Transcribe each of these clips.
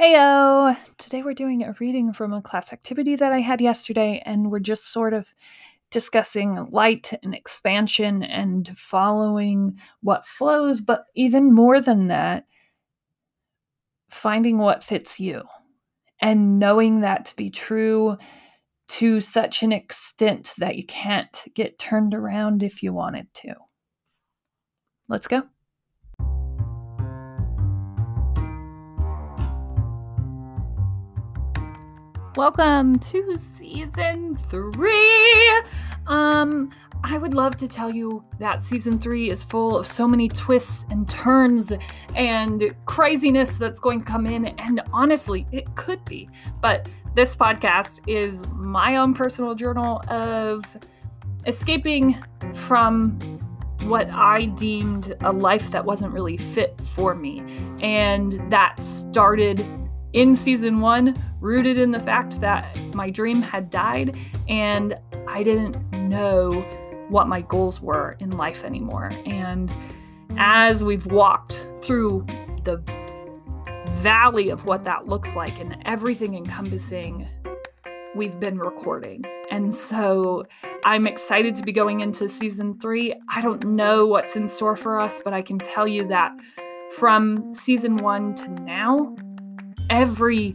Heyo! Today we're doing a reading from a class activity that I had yesterday, and we're just sort of discussing light and expansion and following what flows, but even more than that, finding what fits you and knowing that to be true to such an extent that you can't get turned around if you wanted to. Let's go. Welcome to season three. Um, I would love to tell you that season three is full of so many twists and turns and craziness that's going to come in. And honestly, it could be. But this podcast is my own personal journal of escaping from what I deemed a life that wasn't really fit for me. And that started in season one, rooted in the fact that my dream had died and I didn't know what my goals were in life anymore. And as we've walked through the valley of what that looks like and everything encompassing, we've been recording. And so I'm excited to be going into season three. I don't know what's in store for us, but I can tell you that from season one to now, every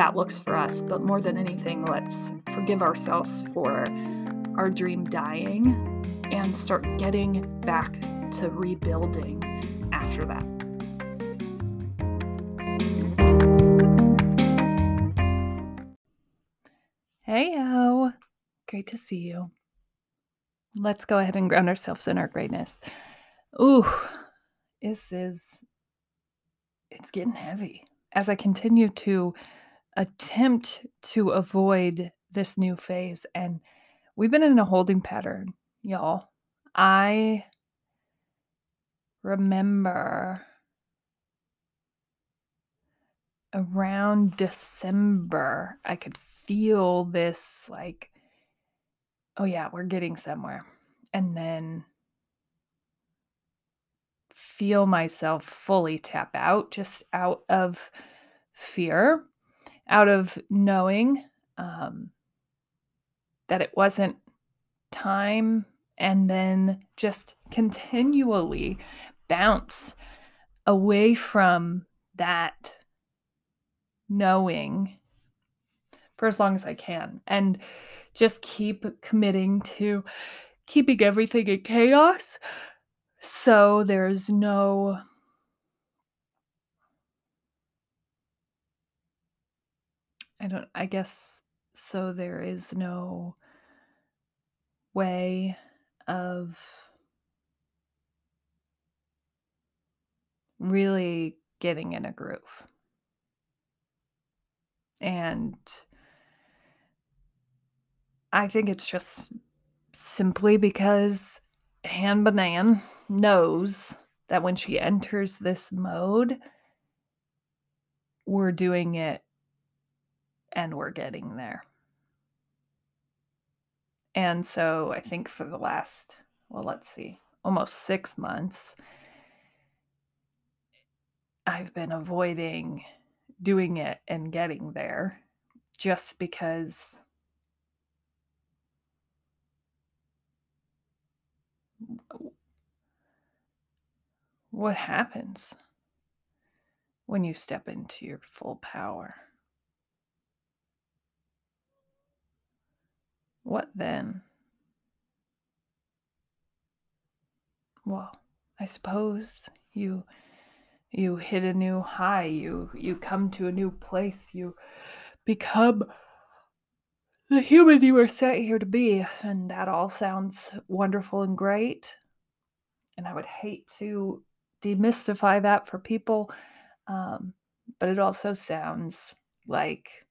that looks for us. But more than anything, let's forgive ourselves for our dream dying and start getting back to rebuilding after that. Hey, ho. Great to see you. Let's go ahead and ground ourselves in our greatness. Ooh, this is, it's getting heavy. As I continue to attempt to avoid this new phase. And we've been in a holding pattern, y'all. I remember around December, I could feel this like, oh, yeah, we're getting somewhere. And then feel myself fully tap out just out of fear out of knowing um, that it wasn't time and then just continually bounce away from that knowing for as long as I can and just keep committing to keeping everything in chaos so there's no I don't, I guess so. There is no way of really getting in a groove. And I think it's just simply because Han Banan knows that when she enters this mode, we're doing it and we're getting there. And so I think for the last, well, let's see, almost six months, I've been avoiding doing it and getting there just because what happens when you step into your full power? What then? Well, I suppose you you hit a new high, you you come to a new place, you become the human you were set here to be, and that all sounds wonderful and great. And I would hate to demystify that for people, um, but it also sounds like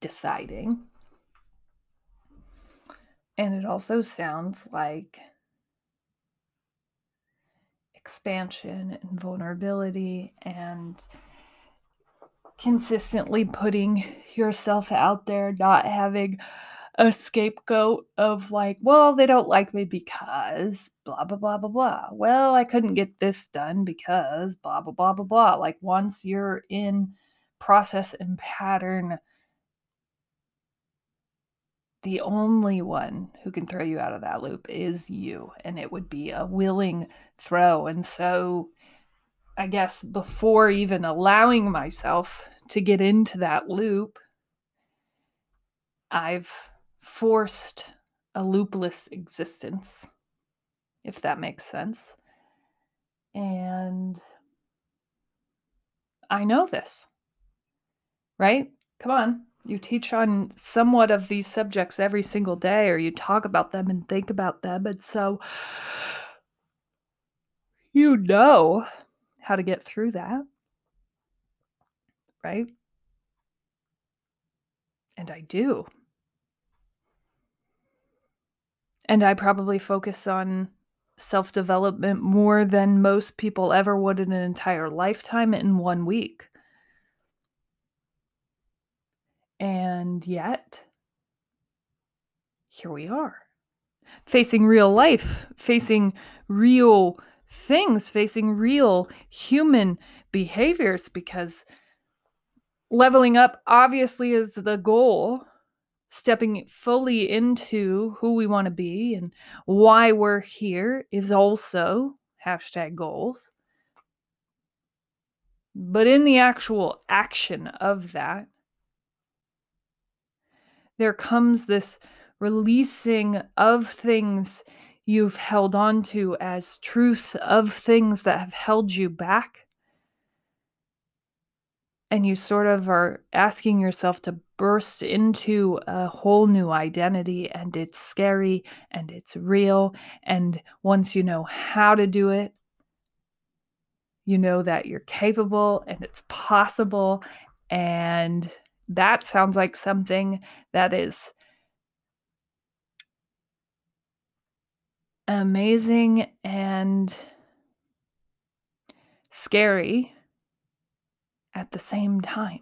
deciding. And it also sounds like expansion and vulnerability and consistently putting yourself out there, not having a scapegoat of like, well, they don't like me because blah, blah, blah, blah, blah. Well, I couldn't get this done because blah, blah, blah, blah, blah. Like once you're in process and pattern, the only one who can throw you out of that loop is you. And it would be a willing throw. And so I guess before even allowing myself to get into that loop, I've forced a loopless existence, if that makes sense. And I know this, right? Come on. You teach on somewhat of these subjects every single day, or you talk about them and think about them. And so you know how to get through that, right? And I do. And I probably focus on self development more than most people ever would in an entire lifetime in one week. And yet, here we are, facing real life, facing real things, facing real human behaviors, because leveling up obviously is the goal stepping fully into who we want to be and why we're here is also hashtag goals. But in the actual action of that, there comes this releasing of things you've held on to as truth, of things that have held you back. And you sort of are asking yourself to burst into a whole new identity and it's scary and it's real and once you know how to do it you know that you're capable and it's possible and that sounds like something that is amazing and scary at the same time.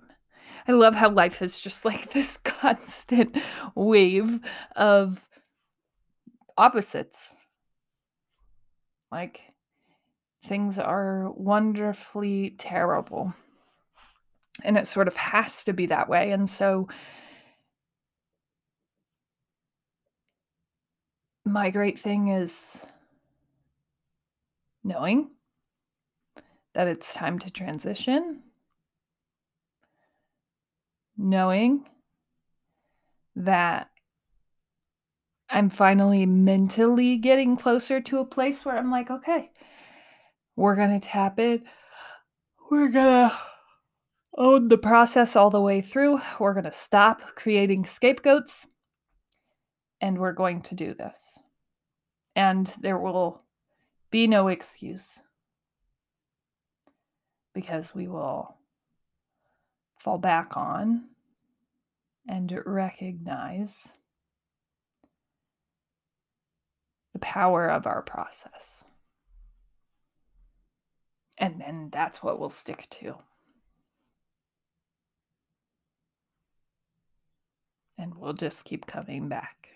I love how life is just like this constant wave of opposites. Like things are wonderfully terrible. And it sort of has to be that way. And so my great thing is knowing that it's time to transition knowing that I'm finally mentally getting closer to a place where I'm like, okay, we're going to tap it. We're going to own the process all the way through. We're going to stop creating scapegoats and we're going to do this. And there will be no excuse because we will fall back on and recognize the power of our process. And then that's what we'll stick to. And we'll just keep coming back.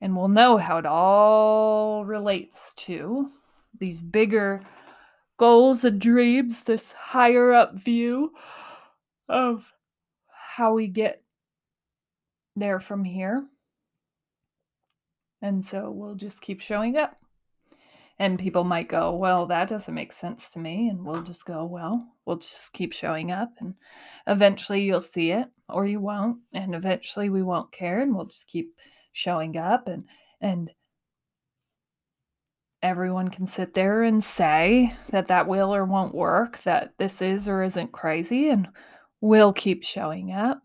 And we'll know how it all relates to these bigger goals and dreams, this higher up view of how we get there from here. And so we'll just keep showing up. And people might go, Well, that doesn't make sense to me. And we'll just go, Well, we'll just keep showing up. And eventually you'll see it. Or you won't and eventually we won't care and we'll just keep showing up and and everyone can sit there and say that that will or won't work that this is or isn't crazy and we'll keep showing up.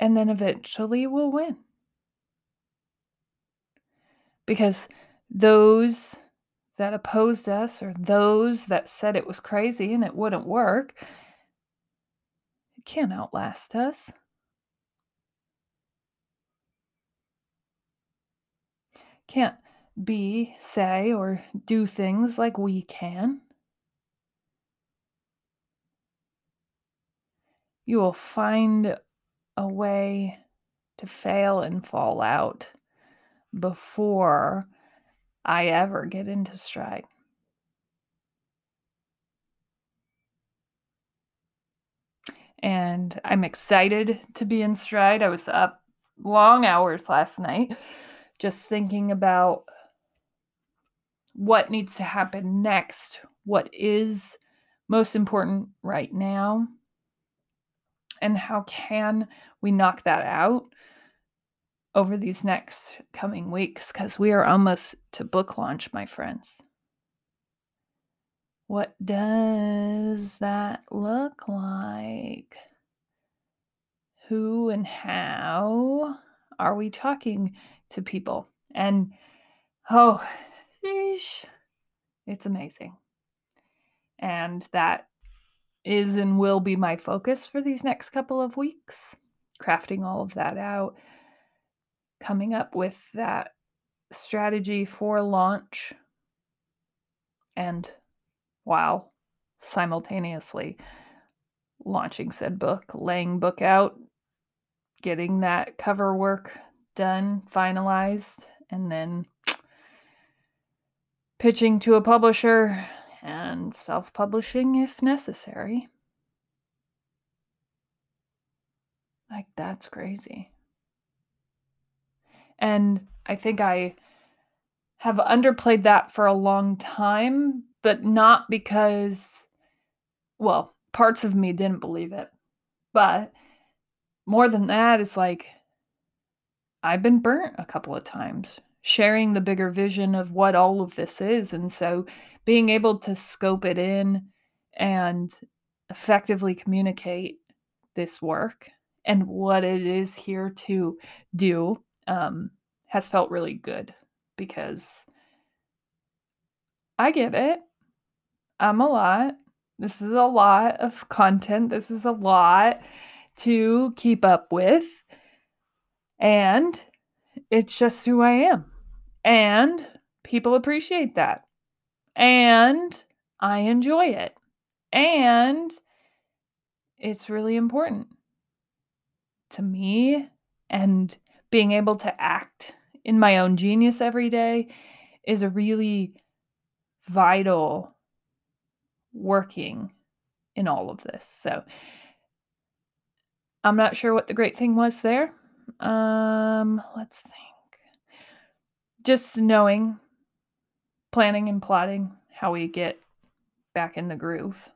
And then eventually we'll win. Because those that opposed us or those that said it was crazy and it wouldn't work it can't outlast us. Can't be, say, or do things like we can. You will find a way to fail and fall out before I ever get into stride. And I'm excited to be in stride. I was up long hours last night just thinking about what needs to happen next, what is most important right now, and how can we knock that out over these next coming weeks because we are almost to book launch, my friends. What does that look like? Who and how are we talking to people? And oh, sheesh, it's amazing. And that is and will be my focus for these next couple of weeks, crafting all of that out coming up with that strategy for launch and while simultaneously launching said book, laying book out, getting that cover work done, finalized, and then pitching to a publisher and self publishing if necessary. Like, that's crazy. And I think I have underplayed that for a long time, but not because, well, parts of me didn't believe it. But more than that, it's like I've been burnt a couple of times sharing the bigger vision of what all of this is. And so being able to scope it in and effectively communicate this work and what it is here to do um, has felt really good because I get it. I'm a lot. This is a lot of content. This is a lot to keep up with. And it's just who I am. And people appreciate that. And I enjoy it. And it's really important to me and being able to act in my own genius every day is a really vital working in all of this. So I'm not sure what the great thing was there. Um, let's think. Just knowing, planning and plotting how we get back in the groove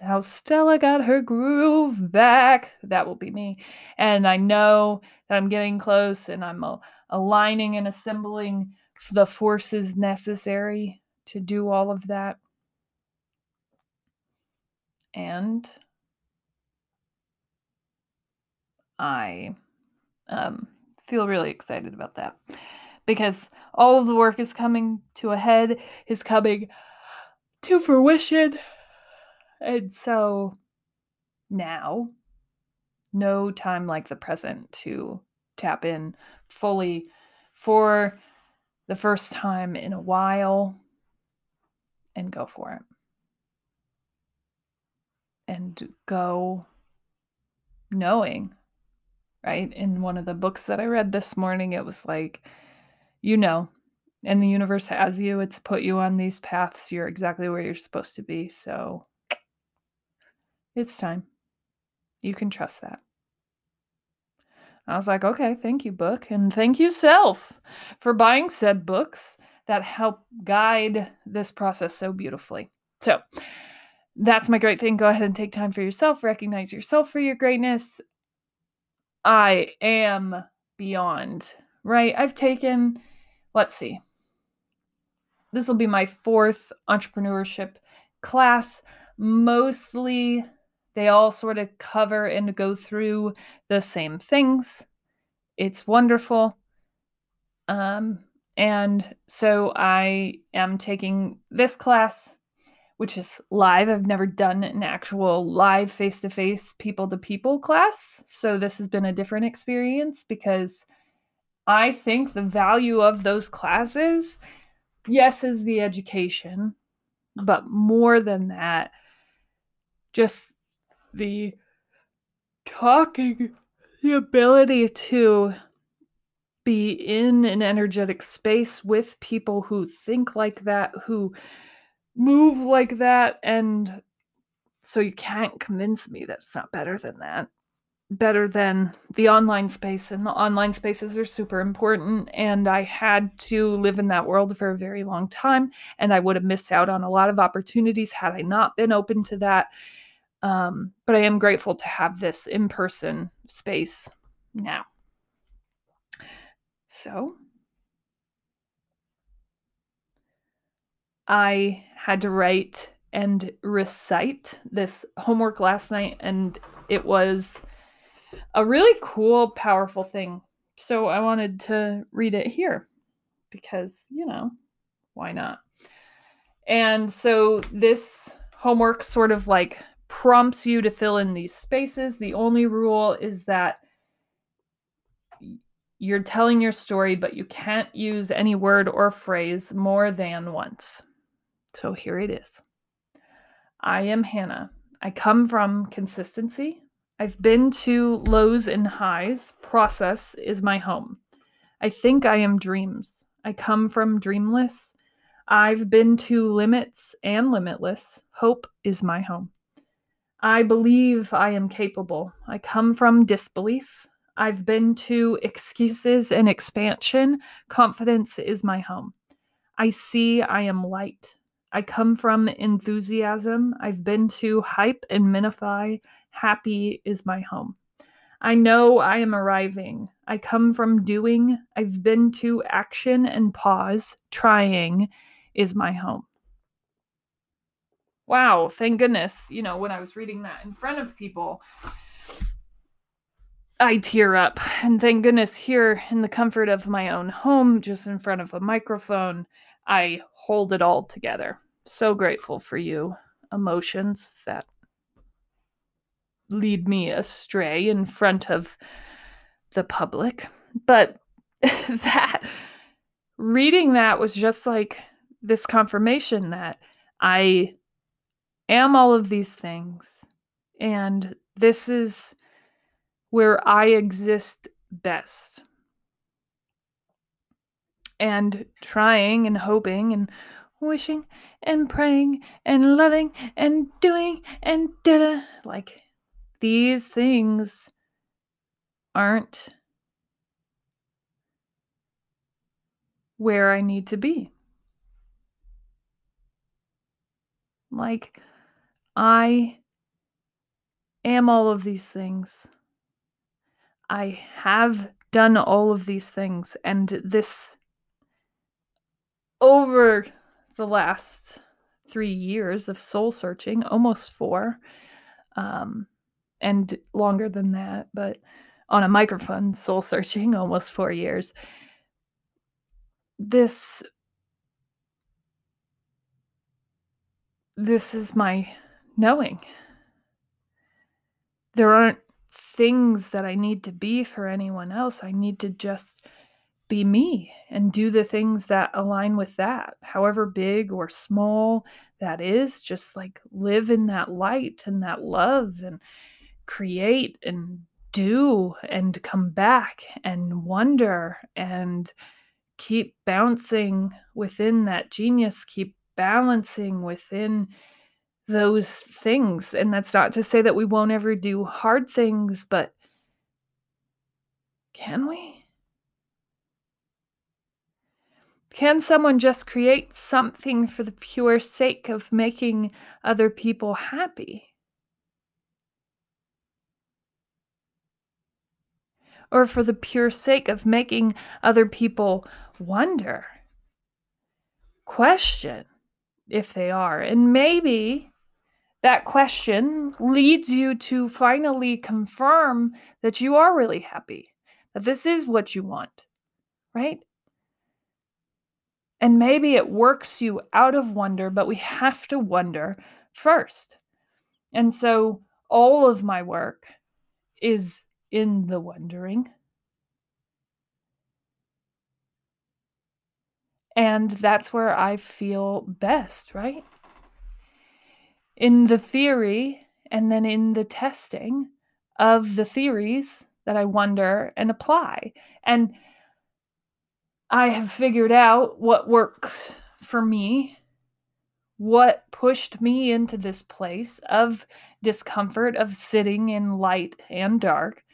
how Stella got her groove back. That will be me. And I know that I'm getting close and I'm uh, aligning and assembling the forces necessary to do all of that. And I um, feel really excited about that because all of the work is coming to a head, is coming to fruition. And so now, no time like the present to tap in fully for the first time in a while and go for it. And go knowing, right? In one of the books that I read this morning, it was like, you know, and the universe has you, it's put you on these paths. You're exactly where you're supposed to be. So it's time. You can trust that. I was like, okay, thank you, book. And thank you, self, for buying said books that help guide this process so beautifully. So, that's my great thing. Go ahead and take time for yourself, recognize yourself for your greatness. I am beyond, right? I've taken, let's see, this will be my fourth entrepreneurship class. Mostly, they all sort of cover and go through the same things. It's wonderful. Um, and so I am taking this class, which is live. I've never done an actual live face to face, people to people class. So this has been a different experience because I think the value of those classes yes, is the education, but more than that, just the talking, the ability to be in an energetic space with people who think like that, who move like that. And so you can't convince me that it's not better than that better than the online space and the online spaces are super important and i had to live in that world for a very long time and i would have missed out on a lot of opportunities had i not been open to that um, but i am grateful to have this in-person space now so i had to write and recite this homework last night and it was a really cool, powerful thing. So I wanted to read it here because, you know, why not? And so this homework sort of like prompts you to fill in these spaces. The only rule is that you're telling your story, but you can't use any word or phrase more than once. So here it is I am Hanna. I come from consistency, I've been to lows and highs. Process is my home. I think I am dreams. I come from dreamless. I've been to limits and limitless. Hope is my home. I believe I am capable. I come from disbelief. I've been to excuses and expansion. Confidence is my home. I see I am light. I come from enthusiasm. I've been to hype and minify. Happy is my home. I know I am arriving. I come from doing. I've been to action and pause. Trying is my home. Wow, thank goodness. You know, when I was reading that in front of people, I tear up. And thank goodness here in the comfort of my own home, just in front of a microphone, I hold it all together. So grateful for you, emotions that lead me astray in front of the public. But that reading that was just like this confirmation that I am all of these things. And this is where I exist best. And trying and hoping and wishing and praying and loving and doing and da like these things aren't where I need to be. Like, I am all of these things. I have done all of these things, and this over the last three years of soul searching, almost four, um, and longer than that, but on a microphone, soul searching, almost four years. This this is my knowing. There aren't things that I need to be for anyone else. I need to just be me and do the things that align with that, however big or small that is. Just like live in that light and that love and create and do and come back and wonder and keep bouncing within that genius, keep balancing within those things. And that's not to say that we won't ever do hard things, but can we? Can someone just create something for the pure sake of making other people happy? Or for the pure sake of making other people wonder, question if they are. And maybe that question leads you to finally confirm that you are really happy, that this is what you want, right? And maybe it works you out of wonder, but we have to wonder first. And so all of my work is in the wondering. And that's where I feel best, right? In the theory and then in the testing of the theories that I wonder and apply. And I have figured out what works for me, what pushed me into this place of discomfort, of sitting in light and dark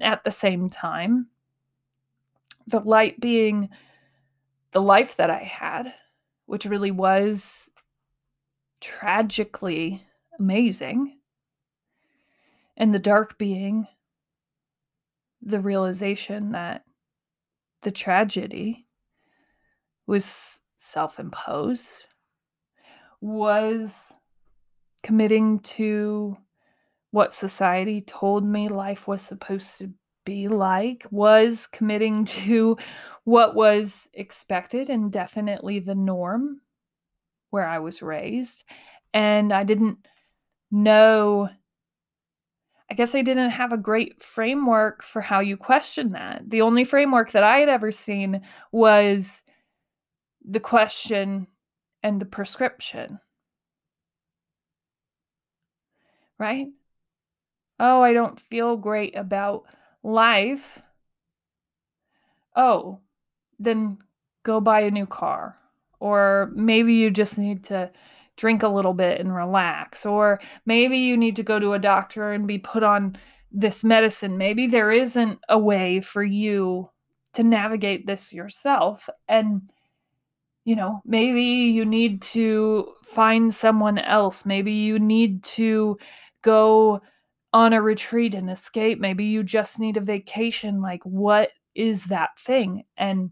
at the same time. The light being the life that I had, which really was tragically amazing, and the dark being the realization that the tragedy was self imposed, was committing to what society told me life was supposed to be like, was committing to what was expected and definitely the norm where I was raised. And I didn't know, I guess I didn't have a great framework for how you question that. The only framework that I had ever seen was the question and the prescription. Right? Oh, I don't feel great about life. Oh, then go buy a new car. Or maybe you just need to drink a little bit and relax. Or maybe you need to go to a doctor and be put on this medicine. Maybe there isn't a way for you to navigate this yourself. And, you know, maybe you need to find someone else. Maybe you need to go on a retreat and escape. Maybe you just need a vacation. Like, what is that thing? And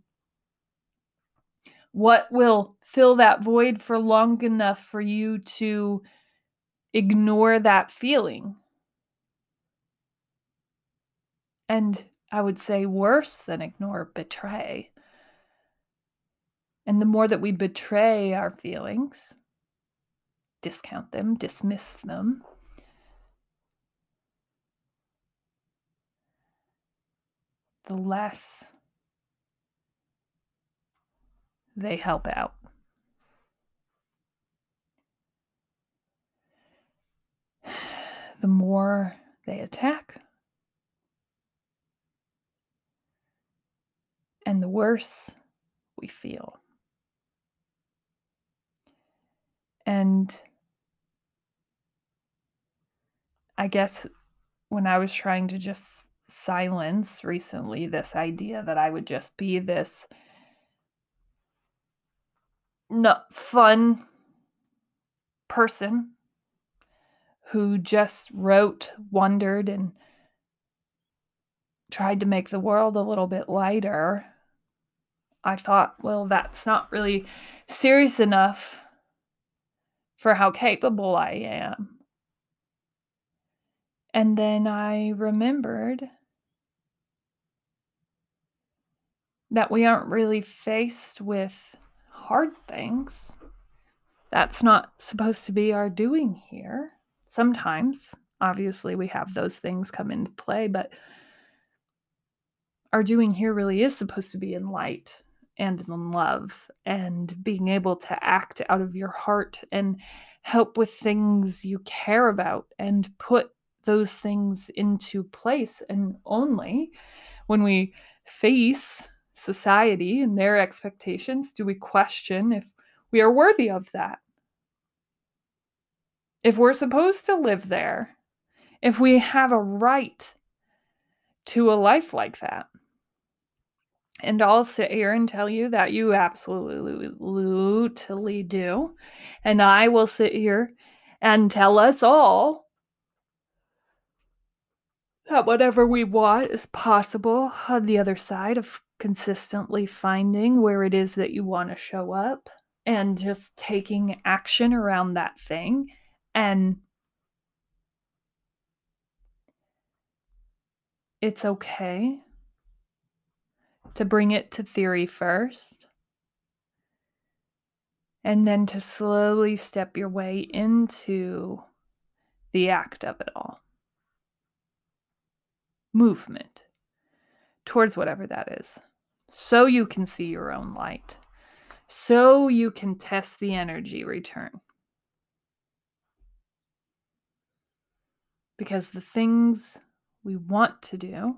what will fill that void for long enough for you to ignore that feeling? And I would say worse than ignore, betray. And the more that we betray our feelings, discount them, dismiss them, the less they help out. The more they attack, and the worse we feel. And I guess when I was trying to just silence recently this idea that I would just be this not fun person who just wrote, wondered, and tried to make the world a little bit lighter. I thought, well, that's not really serious enough for how capable I am. And then I remembered that we aren't really faced with hard things. That's not supposed to be our doing here. Sometimes, obviously, we have those things come into play, but our doing here really is supposed to be in light and in love and being able to act out of your heart and help with things you care about and put those things into place. And only when we face society and their expectations do we question if we are worthy of that? If we're supposed to live there, if we have a right to a life like that. And I'll sit here and tell you that you absolutely do. And I will sit here and tell us all that whatever we want is possible on the other side of consistently finding where it is that you want to show up and just taking action around that thing and it's okay to bring it to theory first and then to slowly step your way into the act of it all. Movement towards whatever that is, so you can see your own light, so you can test the energy return. Because the things we want to do,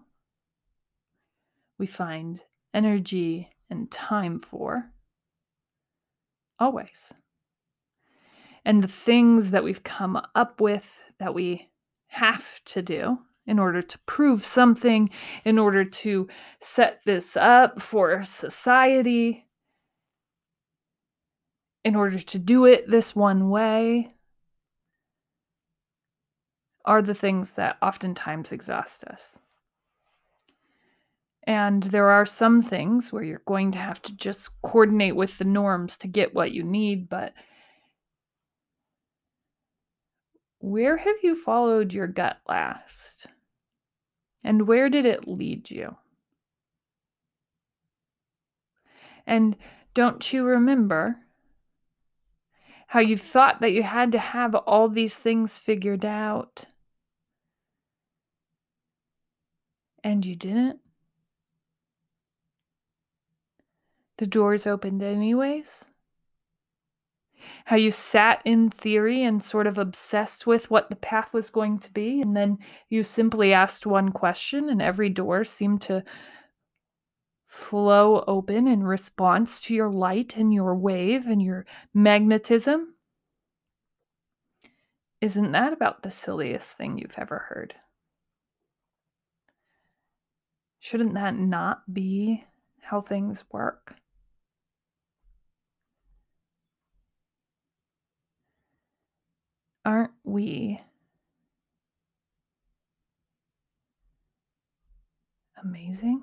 we find energy and time for always. And the things that we've come up with that we have to do in order to prove something, in order to set this up for society, in order to do it this one way, are the things that oftentimes exhaust us. And there are some things where you're going to have to just coordinate with the norms to get what you need, but where have you followed your gut last? And where did it lead you? And don't you remember how you thought that you had to have all these things figured out? And you didn't? The doors opened anyways? How you sat in theory and sort of obsessed with what the path was going to be, and then you simply asked one question, and every door seemed to flow open in response to your light and your wave and your magnetism? Isn't that about the silliest thing you've ever heard? Shouldn't that not be how things work? Aren't we amazing?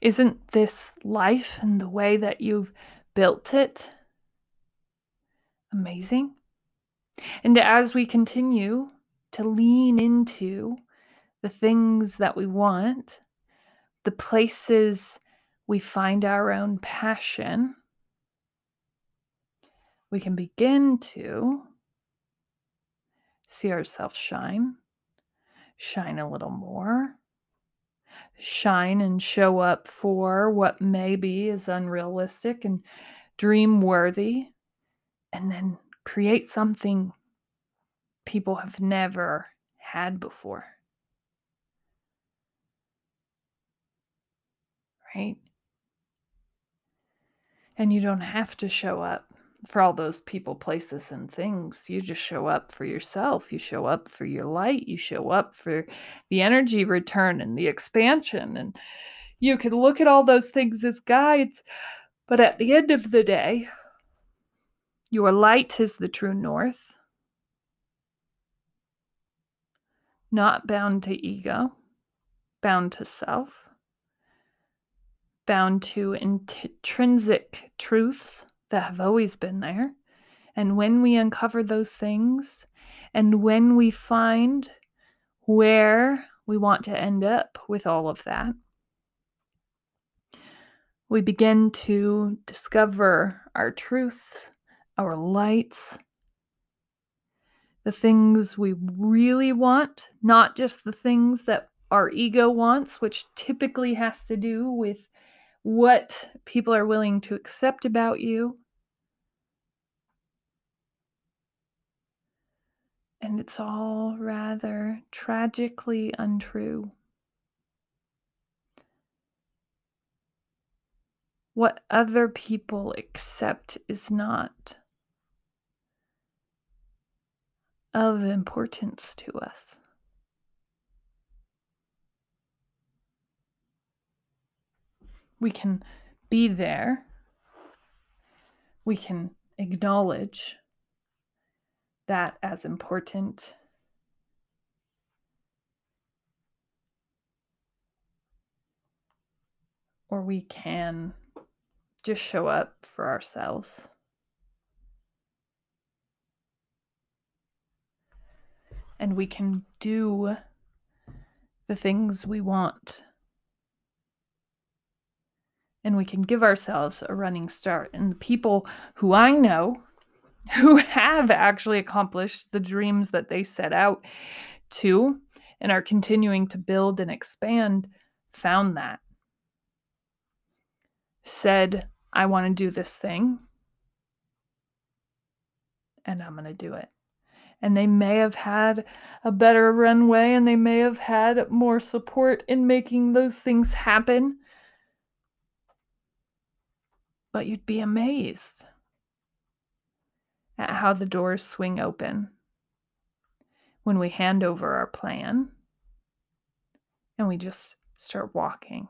Isn't this life and the way that you've built it amazing? And as we continue to lean into the things that we want, the places we find our own passion, we can begin to see ourselves shine, shine a little more, shine and show up for what maybe is unrealistic and dream worthy, and then create something people have never had before. Right? And you don't have to show up for all those people, places, and things. You just show up for yourself. You show up for your light. You show up for the energy return and the expansion. And you can look at all those things as guides. But at the end of the day, your light is the true north, not bound to ego, bound to self, bound to intrinsic truths that have always been there. And when we uncover those things, and when we find where we want to end up with all of that, we begin to discover our truths, our lights, the things we really want, not just the things that our ego wants, which typically has to do with what people are willing to accept about you. And it's all rather tragically untrue. What other people accept is not of importance to us. We can be there. We can acknowledge that as important. Or we can just show up for ourselves. And we can do the things we want. And we can give ourselves a running start. And the people who I know who have actually accomplished the dreams that they set out to and are continuing to build and expand found that. Said, I want to do this thing, and I'm going to do it. And they may have had a better runway and they may have had more support in making those things happen. But you'd be amazed at how the doors swing open when we hand over our plan and we just start walking.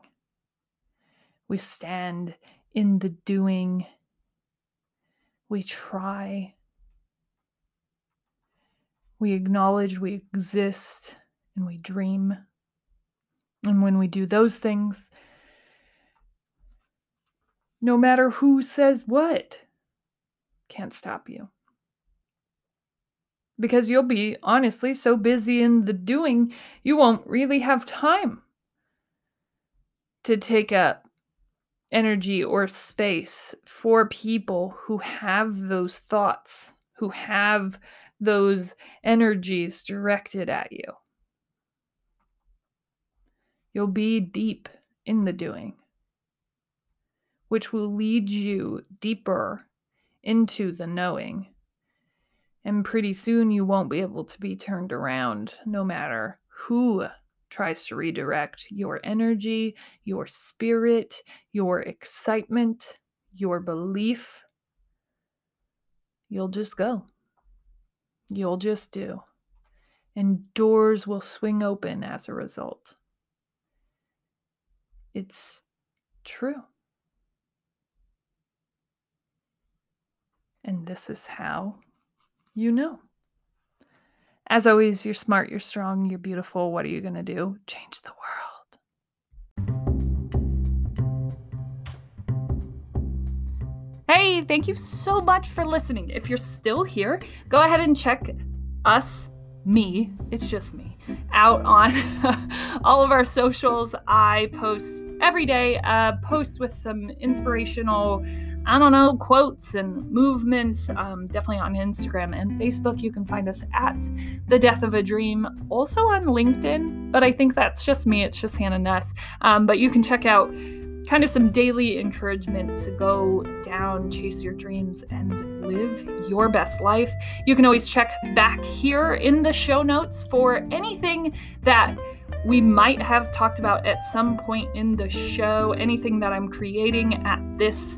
We stand in the doing, we try, we acknowledge we exist, and we dream. And when we do those things, no matter who says what, can't stop you because you'll be honestly so busy in the doing, you won't really have time to take up energy or space for people who have those thoughts, who have those energies directed at you. You'll be deep in the doing, which will lead you deeper into the knowing and pretty soon you won't be able to be turned around no matter who tries to redirect your energy, your spirit, your excitement, your belief. You'll just go. You'll just do. And doors will swing open as a result. It's true. And this is how you know. As always, you're smart, you're strong, you're beautiful. What are you going to do? Change the world. Hey, thank you so much for listening. If you're still here, go ahead and check us, me, it's just me, out on all of our socials. I post every day, uh, post with some inspirational I don't know, quotes and movements, um, definitely on Instagram and Facebook. You can find us at The Death of a Dream, also on LinkedIn, but I think that's just me. It's just Hanna Nuss. Um, but you can check out kind of some daily encouragement to go down, chase your dreams, and live your best life. You can always check back here in the show notes for anything that we might have talked about at some point in the show, anything that I'm creating at this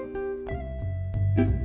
thank you